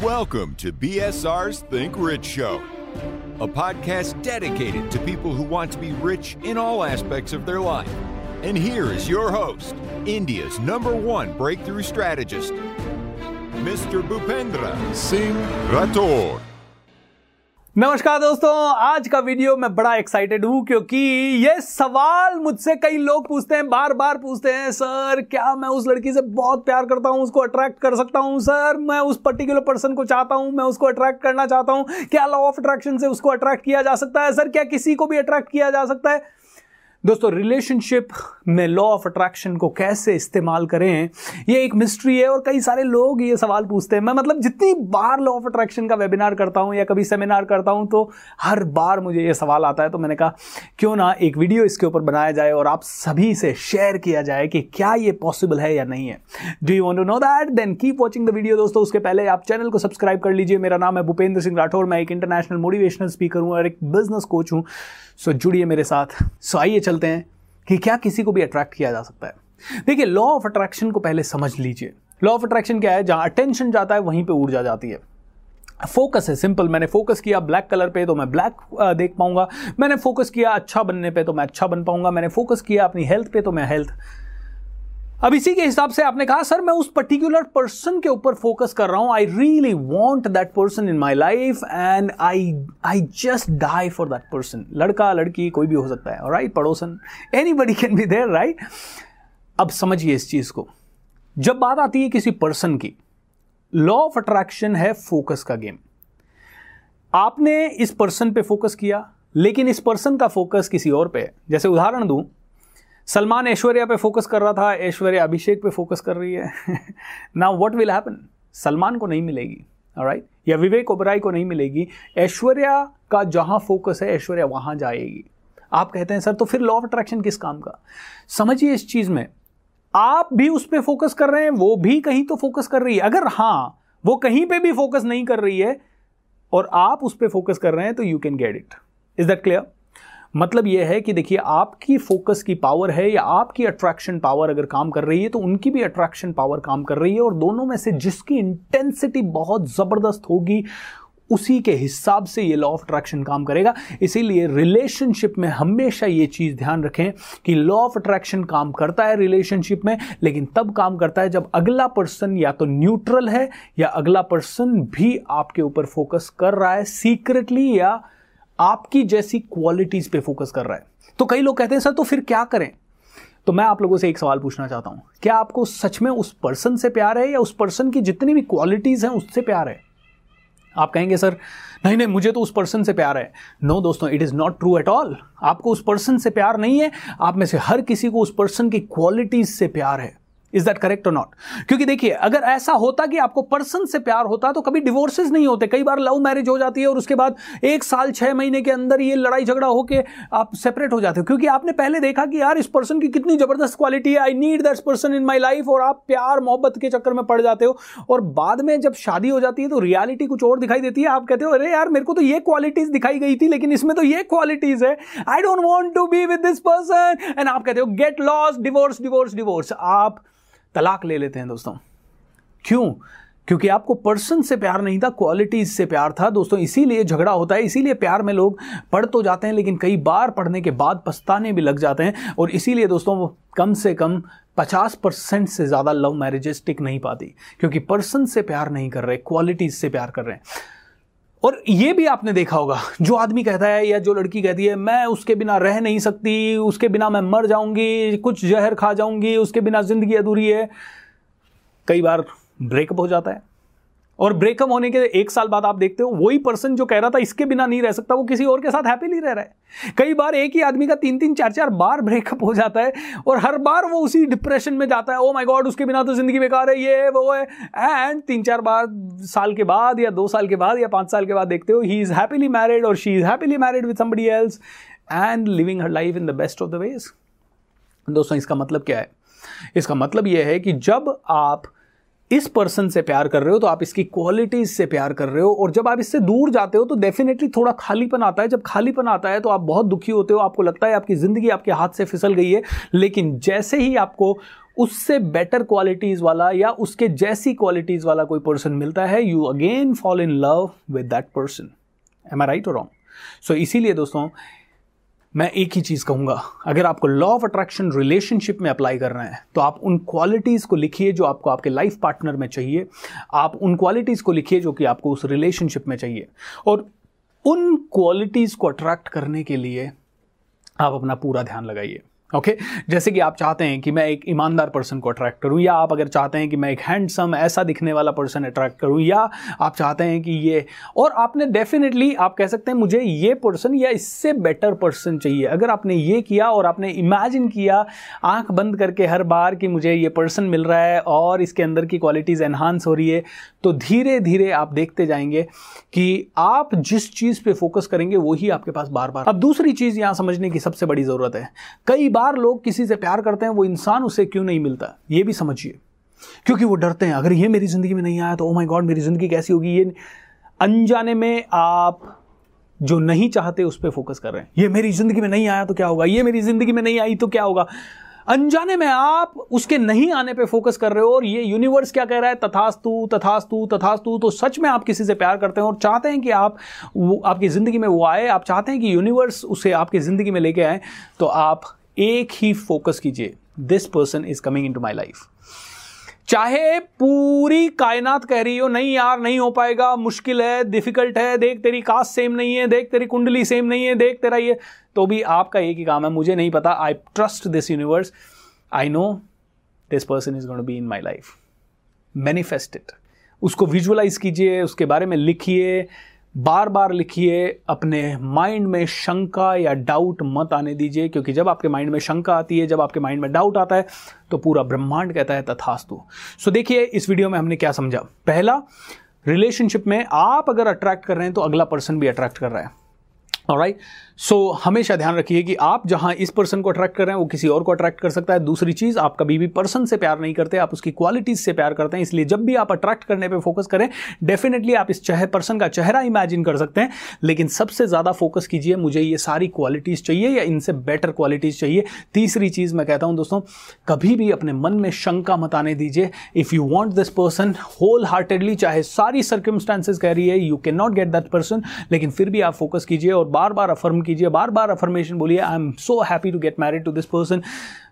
Welcome to BSR's Think Rich Show, a podcast dedicated to people who want to be rich in all aspects of their life. And here is your host, India's number one breakthrough strategist, Mr. Bhupendra Singh Rathore. नमस्कार दोस्तों, आज का video मैं बड़ा excited हूँ क्योंकि ये सवाल मुझसे कई लोग पूछते हैं बार बार पूछते हैं, सर, क्या मैं उस लड़की से बहुत प्यार करता हूँ? उसको अट्रैक्ट कर सकता हूँ? सर, मैं उस पर्टिकुलर पर्सन को चाहता हूँ, मैं उसको अट्रैक्ट करना चाहता हूँ। क्या लॉ ऑफ़ अट्रैक्शन से उसको अट्रैक्ट किया जा सकता है? सर, क्या किसी को भी अट्रैक्ट किया जा सकता है? दोस्तों रिलेशनशिप में लॉ ऑफ़ अट्रैक्शन को कैसे इस्तेमाल करें, ये एक मिस्ट्री है और कई सारे लोग ये सवाल पूछते हैं। मैं मतलब जितनी बार लॉ ऑफ़ अट्रैक्शन का वेबिनार करता हूँ या कभी सेमिनार करता हूँ तो हर बार मुझे ये सवाल आता है। तो मैंने कहा, क्यों ना एक वीडियो इसके ऊपर बनाया जाए और आप सभी से शेयर किया जाए कि क्या ये पॉसिबल है या नहीं है। Do you want to know that then keep watching the video दोस्तों। उसके पहले आप चैनल को सब्सक्राइब कर लीजिए। मेरा नाम है भूपेंद्र सिंह राठौर। मैं एक इंटरनेशनल मोटिवेशनल स्पीकर हूँ और एक बिज़नेस कोच हूँ। सो जुड़िए मेरे साथ। सो आइए चलते हैं कि क्या किसी को भी अट्रैक्ट किया जा सकता है। देखिए लॉ ऑफ़ अट्रैक्शन को पहले समझ लीजिए। लॉ ऑफ़ अट्रैक्शन क्या है? जहाँ अटेंशन जाता है, वहीं पर ऊर्जा जाती है। फोकस है सिंपल मैंने फोकस किया ब्लैक कलर पे तो मैं ब्लैक देख पाऊँगा। मैंने फोकस किया अच्छा बनने पे तो मैं अच्छा बन पाऊँगा। मैंने फोकस किया अपनी हेल्थ पे तो मैं हेल्थ अब इसी के हिसाब से आपने कहा, सर, मैं उस पर्टिकुलर पर्सन के ऊपर फोकस कर रहा हूँ। I really want that person in my life and I I just die for that person लड़का, लड़की, कोई भी हो सकता है राइट पड़ोसन anybody can be there right अब समझिए इस चीज़ को। जब बात आती है किसी पर्सन की लॉ ऑफ़ अट्रैक्शन है फोकस का गेम आपने इस पर्सन पे फोकस किया, लेकिन इस पर्सन का फोकस किसी और पे है। जैसे उदाहरण दूँ सलमान ऐश्वर्या पे फोकस कर रहा था, ऐश्वर्या अभिषेक पे फोकस कर रही है। ना व्हाट विल हैपन सलमान को नहीं मिलेगी राइट या विवेक ओबराई को नहीं मिलेगी। ऐश्वर्या का जहाँ फोकस है, ऐश्वर्या वहाँ जाएगी। आप कहते हैं, सर तो फिर लॉ ऑफ़ अट्रैक्शन किस काम का? समझिए इस चीज़ में, आप भी उस पर फोकस कर रहे हैं, वो भी कहीं तो फोकस कर रही है। अगर हाँ, वो कहीं पे भी फोकस नहीं कर रही है, और आप उस पर फोकस कर रहे हैं तो you can get it is that clear मतलब यह है कि देखिए, आपकी फोकस की पावर है या आपकी अट्रैक्शन पावर अगर काम कर रही है तो उनकी भी अट्रैक्शन पावर काम कर रही है और दोनों में से जिसकी इंटेंसिटी बहुत ज़बरदस्त होगी, उसी के हिसाब से ये लॉ ऑफ़ अट्रैक्शन काम करेगा। इसीलिए रिलेशनशिप में हमेशा ये चीज़ ध्यान रखें कि लॉ ऑफ़ अट्रैक्शन काम करता है रिलेशनशिप में, लेकिन तब काम करता है जब अगला पर्सन या तो न्यूट्रल है या अगला पर्सन भी आपके ऊपर फोकस कर रहा है सीक्रेटली या आपकी जैसी क्वालिटीज पे फोकस कर रहा है। तो कई लोग कहते हैं सर तो फिर क्या करें? तो मैं आप लोगों से एक सवाल पूछना चाहता हूँ क्या आपको सच में उस पर्सन से प्यार है या उस पर्सन की जितनी भी क्वालिटीज हैं उससे प्यार है? आप कहेंगे सर नहीं नहीं मुझे तो उस पर्सन से प्यार है। नो no, दोस्तों it is not true at all आपको उस पर्सन से प्यार नहीं है। आप में से हर किसी को उस पर्सन की क्वालिटीज से प्यार है। इज़ दैट करेक्ट और नॉट क्योंकि देखिए, अगर ऐसा होता कि आपको पर्सन से प्यार होता तो कभी डिवोर्सेज नहीं होते। कई बार लव मैरिज हो जाती है और उसके बाद एक साल, छह महीने के अंदर ये लड़ाई झगड़ा होकर आप सेपरेट हो जाते हो। क्योंकि आपने पहले देखा कि यार, इस पर्सन की कितनी ज़बरदस्त क्वालिटी है। I need that person in my life और आप प्यार, मोहब्बत के चक्कर में पड़ जाते हो। और बाद में जब शादी हो जाती है तो रियालिटी कुछ और दिखाई देती है। आप कहते हो, अरे यार, मेरे को तो ये क्वालिटीज दिखाई गई थी, लेकिन इसमें तो ये क्वालिटीज है। I don't want to be with this person and आप कहते हो get lost divorce divorce divorce आप तलाक ले लेते हैं दोस्तों। क्यों? क्योंकि आपको पर्सन से प्यार नहीं था क्वालिटीज से प्यार था दोस्तों, इसीलिए झगड़ा होता है, इसीलिए प्यार में लोग पढ़ तो जाते हैं, लेकिन कई बार पढ़ने के बाद पछताने भी लग जाते हैं, और इसीलिए दोस्तों कम से कम 50 परसेंट से ज़्यादा लव मैरिजेस टिक नहीं पाती, क्योंकि पर्सन से प्यार नहीं कर रहे क्वालिटीज से प्यार कर रहे हैं। और ये भी आपने देखा होगा, जो आदमी कहता है या जो लड़की कहती है, मैं उसके बिना रह नहीं सकती, उसके बिना मैं मर जाऊँगी, कुछ जहर खा जाऊँगी, उसके बिना ज़िंदगी अधूरी है। कई बार ब्रेकअप हो जाता है। और ब्रेकअप होने के एक साल बाद आप देखते हो, वही पर्सन जो कह रहा था, इसके बिना नहीं रह सकता, वो किसी और के साथ हैप्पीली रह रहा है। कई बार एक ही आदमी का तीन तीन चार चार बार ब्रेकअप हो जाता है और हर बार वो उसी डिप्रेशन में जाता है ओ माय गॉड उसके बिना तो ज़िंदगी बेकार है, ये, वो है। एंड तीन चार बार, साल के बाद या दो साल के बाद या पाँच साल के बाद देखते हो ही इज़ हैप्पीली मैरिड और she is happily married with somebody else and living her life in the best of the ways दोस्तों, इसका मतलब क्या है? इसका मतलब यह है कि जब आप इस पर्सन से प्यार कर रहे हो तो आप इसकी क्वालिटीज से प्यार कर रहे हो, और जब आप इससे दूर जाते हो तो डेफिनेटली थोड़ा खालीपन आता है। जब खालीपन आता है तो आप बहुत दुखी होते हो, आपको लगता है आपकी ज़िंदगी आपके हाथ से फिसल गई है, लेकिन जैसे ही आपको उससे बेटर क्वालिटीज वाला या उसके जैसी क्वालिटीज वाला कोई पर्सन मिलता है you again fall in love with that person am I right और रॉन्ग सो इसीलिए दोस्तों मैं एक ही चीज़ कहूँगा, अगर आपको लॉ ऑफ़ अट्रैक्शन रिलेशनशिप में अप्लाई करना है तो आप उन क्वालिटीज़ को लिखिए जो आपको आपके लाइफ पार्टनर में चाहिए। आप उन क्वालिटीज़ को लिखिए जो कि आपको उस रिलेशनशिप में चाहिए। और उन क्वालिटीज़ को अट्रैक्ट करने के लिए आप अपना पूरा ध्यान लगाइए। Okay okay? जैसे कि आप चाहते हैं कि मैं एक ईमानदार पर्सन को अट्रैक्ट करूँ, या आप अगर चाहते हैं कि मैं एक हैंडसम ऐसा दिखने वाला पर्सन अट्रैक्ट करूँ, या आप चाहते हैं कि ये, और आपने डेफिनेटली आप कह सकते हैं मुझे ये पर्सन या इससे बेटर पर्सन चाहिए। अगर आपने ये किया और आपने इमेजिन किया, आँख बंद करके हर बार कि मुझे ये पर्सन मिल रहा है और इसके अंदर की क्वालिटीज़ एनहांस हो रही है तो धीरे धीरे आप देखते जाएँगे कि आप जिस चीज़ पर फोकस करेंगे वही आपके पास बार बार अब दूसरी चीज़ यहाँ समझने की सबसे बड़ी ज़रूरत है। कई बार लोग किसी से प्यार करते हैं, वो इंसान उसे क्यों नहीं मिलता? ये भी समझिए। क्योंकि वो डरते हैं, अगर ये मेरी ज़िंदगी में नहीं आया तो ओ माय गॉड मेरी ज़िंदगी कैसी होगी? ये अनजाने में आप जो नहीं चाहते, उस पर फोकस कर रहे हैं। ये मेरी ज़िंदगी में नहीं आया तो क्या होगा? ये मेरी ज़िंदगी में नहीं आई तो क्या होगा? अनजाने में आप उसके नहीं आने पे फोकस कर रहे हो और ये यूनिवर्स क्या कह रहा है? तथास्तु तथास्तु तथास्तु। तो सच में आप किसी से प्यार करते हैं और चाहते हैं कि आप वो, आपकी ज़िंदगी में वो आए, आप चाहते हैं कि यूनिवर्स उसे आपकी ज़िंदगी में लेके आए तो आप एक ही फोकस कीजिए। This person is coming into my life चाहे पूरी कायनात कह रही हो, नहीं यार, नहीं हो पाएगा, मुश्किल है डिफ़िकल्ट है, देख तेरी कास्ट सेम नहीं है, देख तेरी कुंडली सेम नहीं है, देख तेरा ये तो भी आपका एक ही काम है, मुझे नहीं पता I trust this universe I know this person is going be in my life manifest it उसको विजुअलाइज कीजिए, उसके बारे में लिखिए बार बार लिखिए, अपने माइंड में शंका या डाउट मत आने दीजिए, क्योंकि जब आपके माइंड में शंका आती है, जब आपके माइंड में डाउट आता है तो पूरा ब्रह्मांड कहता है, तथास्तु। सो देखिए, इस वीडियो में हमने क्या समझा? पहला, रिलेशनशिप में आप अगर अट्रैक्ट कर रहे हैं तो अगला पर्सन भी अट्रैक्ट कर रहा है। राइट सो so, हमेशा ध्यान रखिए कि आप जहाँ इस पर्सन को अट्रैक्ट कर रहे हैं वो किसी और को अट्रैक्ट कर सकता है। दूसरी चीज़ आप कभी भी पर्सन से प्यार नहीं करते आप उसकी क्वालिटीज से प्यार करते हैं इसलिए जब भी आप अट्रैक्ट करने पे फोकस करें डेफिनेटली आप इस चेहरे पर्सन का चेहरा इमेजिन कर सकते हैं। लेकिन सबसे ज़्यादा फोकस कीजिए मुझे ये सारी क्वालिटीज चाहिए या इनसे बेटर क्वालिटीज चाहिए। तीसरी चीज़ मैं कहता हूँ दोस्तों कभी भी अपने मन में शंका मत आने दीजिए। If you want this person wholeheartedly चाहे सारी सर्कमस्टांसेस कह रही है you can not get that person लेकिन फिर भी आप फोकस कीजिए और बार बार अफर्म कीजिए, बार बार अफर्मेशन बोलिए। I am so happy to get married to this person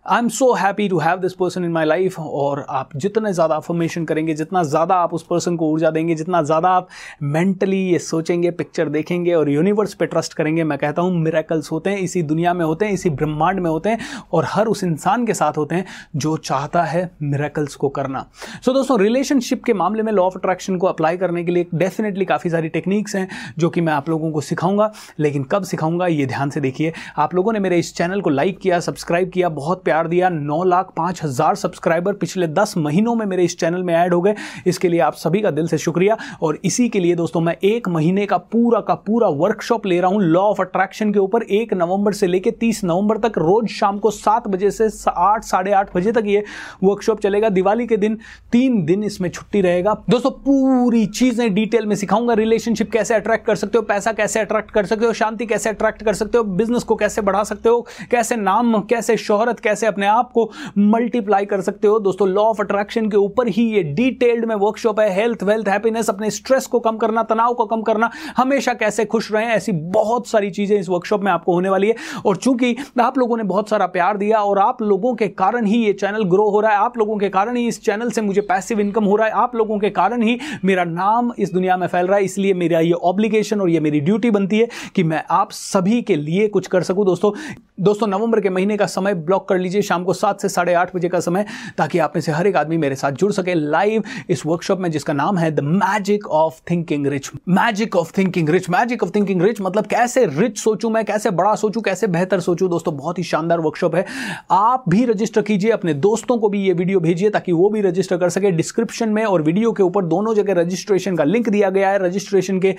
I am so happy to have this person in my life और आप जितने ज़्यादा अफर्मेशन करेंगे जितना ज़्यादा आप उस पर्सन को ऊर्जा देंगे जितना ज़्यादा आप मेंटली ये सोचेंगे पिक्चर देखेंगे और यूनिवर्स पे ट्रस्ट करेंगे मैं कहता हूँ मिराकल्स होते हैं इसी दुनिया में होते हैं इसी ब्रह्मांड में होते हैं और हर उस इंसान के साथ होते हैं जो चाहता है मेरेकल्स को करना। सो so, दोस्तों रिलेशनशिप के मामले में लॉ ऑफ़ अट्रैक्शन को अप्लाई करने के लिए डेफिनेटली काफ़ी सारी टेक्निक्स हैं जो कि मैं आप लोगों को सिखाऊँगा लेकिन कब सिखाऊँगा ये ध्यान से देखिए। आप लोगों ने मेरे इस चैनल को लाइक किया सब्सक्राइब किया बहुत प्यार दिया, नौ लाख पाँच हज़ार सब्सक्राइबर पिछले दस महीनों में मेरे इस चैनल में ऐड हो गए। इसके लिए आप सभी का दिल से शुक्रिया। और इसी के लिए दोस्तों, मैं एक महीने का पूरा का पूरा वर्कशॉप ले रहा हूँ लॉ ऑफ़ अट्रैक्शन के ऊपर। एक नवंबर से लेकर तीस नवंबर तक, रोज शाम को सात बजे से आठ, साढ़े आठ बजे तक ये वर्कशॉप चलेगा। दिवाली के दिन, तीन दिन इसमें छुट्टी रहेगा। दोस्तों, पूरी चीज़ें डिटेल में सिखाऊँगा। रिलेशनशिप कैसे अट्रैक्ट कर सकते हो, पैसा कैसे अट्रैक्ट कर सकते हो, शांति कैसे अट्रैक्ट कर सकते हो बिज़नेस को कैसे बढ़ा सकते हो, कैसे नाम, कैसे शोहरत, कैसे अपने आप को मल्टीप्लाई कर सकते हो। दोस्तों लॉ ऑफ़ अट्रैक्शन के ऊपर ही ये डिटेल्ड में वर्कशॉप है। हेल्थ वेल्थ हैप्पीनेस अपने स्ट्रेस को कम करना, तनाव को कम करना। हमेशा कैसे खुश रहें, ऐसी बहुत सारी चीज़ें इस वर्कशॉप में आपको होने वाली है। और चूँकि आप लोगों ने बहुत सारा प्यार दिया और आप लोगों के कारण ही ये चैनल ग्रो हो रहा है, आप लोगों के कारण ही इस चैनल से मुझे पैसिव इनकम हो रहा है, आप लोगों के कारण ही मेरा नाम इस दुनिया में फैल रहा है। इसलिए मेरा ये ऑब्लिगेशन और ये मेरी ड्यूटी बनती है कि मैं आप सभी के लिए कुछ कर सकूँ। दोस्तों दोस्तों, नवंबर के महीने का समय ब्लॉक कर लीजिए। शाम को सात से साढ़े आठ बजे का समय, ताकि आप में से हर एक आदमी मेरे साथ जुड़ सके लाइव इस वर्कशॉप में, जिसका नाम है the magic of thinking rich magic of thinking rich magic of thinking rich मतलब कैसे रिच सोचूं मैं, कैसे बड़ा सोचूं, कैसे बेहतर सोचूं? दोस्तों, बहुत ही शानदार वर्कशॉप है। आप भी रजिस्टर कीजिए, अपने दोस्तों को भी ये वीडियो भेजिए, ताकि वो भी रजिस्टर कर सके डिस्क्रिप्शन में और वीडियो के ऊपर दोनों जगह रजिस्ट्रेशन का लिंक दिया गया है। रजिस्ट्रेशन के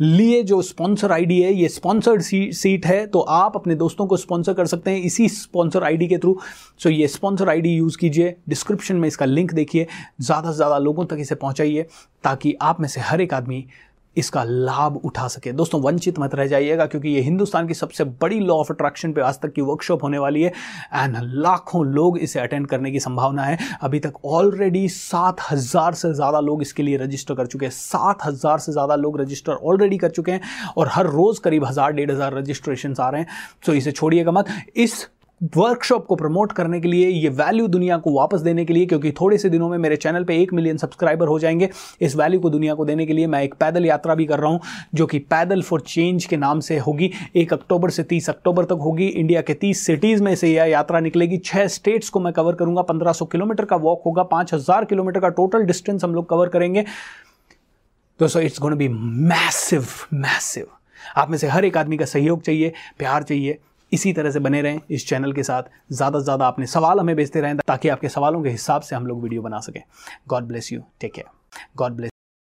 लिए जो स्पॉन्सर आईडी है, ये स्पॉन्सर्ड सीट है। तो आप अपने दोस्तों को स्पॉन्सर कर सकते हैं इसी स्पॉन्सर आईडी के थ्रू सो ये स्पॉन्सर आईडी यूज़ कीजिए। डिस्क्रिप्शन में इसका लिंक देखिए। ज़्यादा से ज़्यादा लोगों तक इसे पहुंचाइए ताकि आप में से हर एक आदमी इसका लाभ उठा सके। दोस्तों, वंचित मत रह जाइएगा, क्योंकि ये हिंदुस्तान की सबसे बड़ी लॉ ऑफ़ अट्रैक्शन पे आज तक की वर्कशॉप होने वाली है एंड लाखों लोग इसे अटेंड करने की संभावना है। अभी तक ऑलरेडी सात हज़ार से ज़्यादा लोग इसके लिए रजिस्टर कर चुके हैं। सात हज़ार से ज़्यादा लोग रजिस्टर ऑलरेडी कर चुके हैं, और हर रोज़ करीब हज़ार, डेढ़ हज़ार रजिस्ट्रेशन आ रहे हैं। सो इसे छोड़िएगा मत। इस वर्कशॉप को प्रमोट करने के लिए, ये वैल्यू दुनिया को वापस देने के लिए, क्योंकि थोड़े से दिनों में मेरे चैनल पे एक मिलियन सब्सक्राइबर हो जाएँगे। इस वैल्यू को दुनिया को देने के लिए मैं एक पैदल यात्रा भी कर रहा हूँ, जो कि पैदल फॉर चेंज के नाम से होगी। एक अक्टूबर से तीस अक्टूबर तक होगी। इंडिया के तीस सिटीज़ में से यह यात्रा निकलेगी। छह स्टेट्स को मैं कवर करूँगा। पंद्रह किलोमीटर का वॉक होगा। पाँच किलोमीटर का टोटल डिस्टेंस हम लोग कवर करेंगे। दोस्तों it's gonna be massive massive आप में से हर एक आदमी का सहयोग चाहिए, प्यार चाहिए। इसी तरह से बने रहें इस चैनल के साथ। ज़्यादा से ज़्यादा अपने सवाल हमें भेजते रहें ताकि आपके सवालों के हिसाब से हम लोग वीडियो बना सकें। God bless you take care God bless